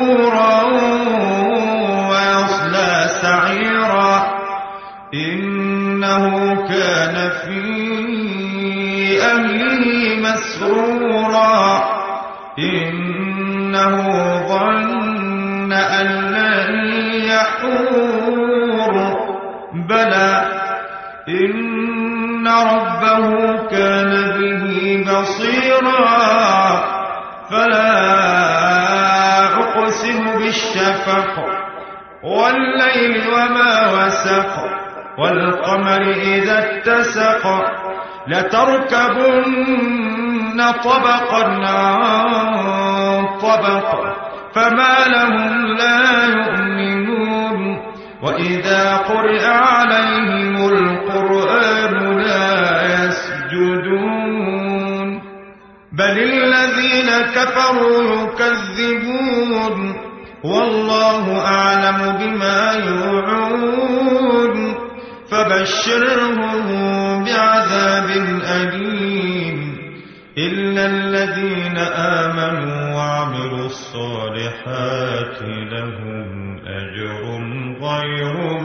ثبورا ويصلى سعيرا. إنه كان في أهله مسرورا. إنه ظن أن لن يحور. بلى. إن ربه كان به بصيرا. فلا بالشفق والليل وما وسق والقمر إذا اتسق لتركبن طبقا عن طبق فما لهم لا يؤمنون وإذا قرئ عليهم القرآن لا يسجدون بل الذين كفروا يكذبون والله أعلم بما يوعون. فبشرهم بعذاب أليم. إلا الذين آمنوا وعملوا الصالحات لهم أجر غير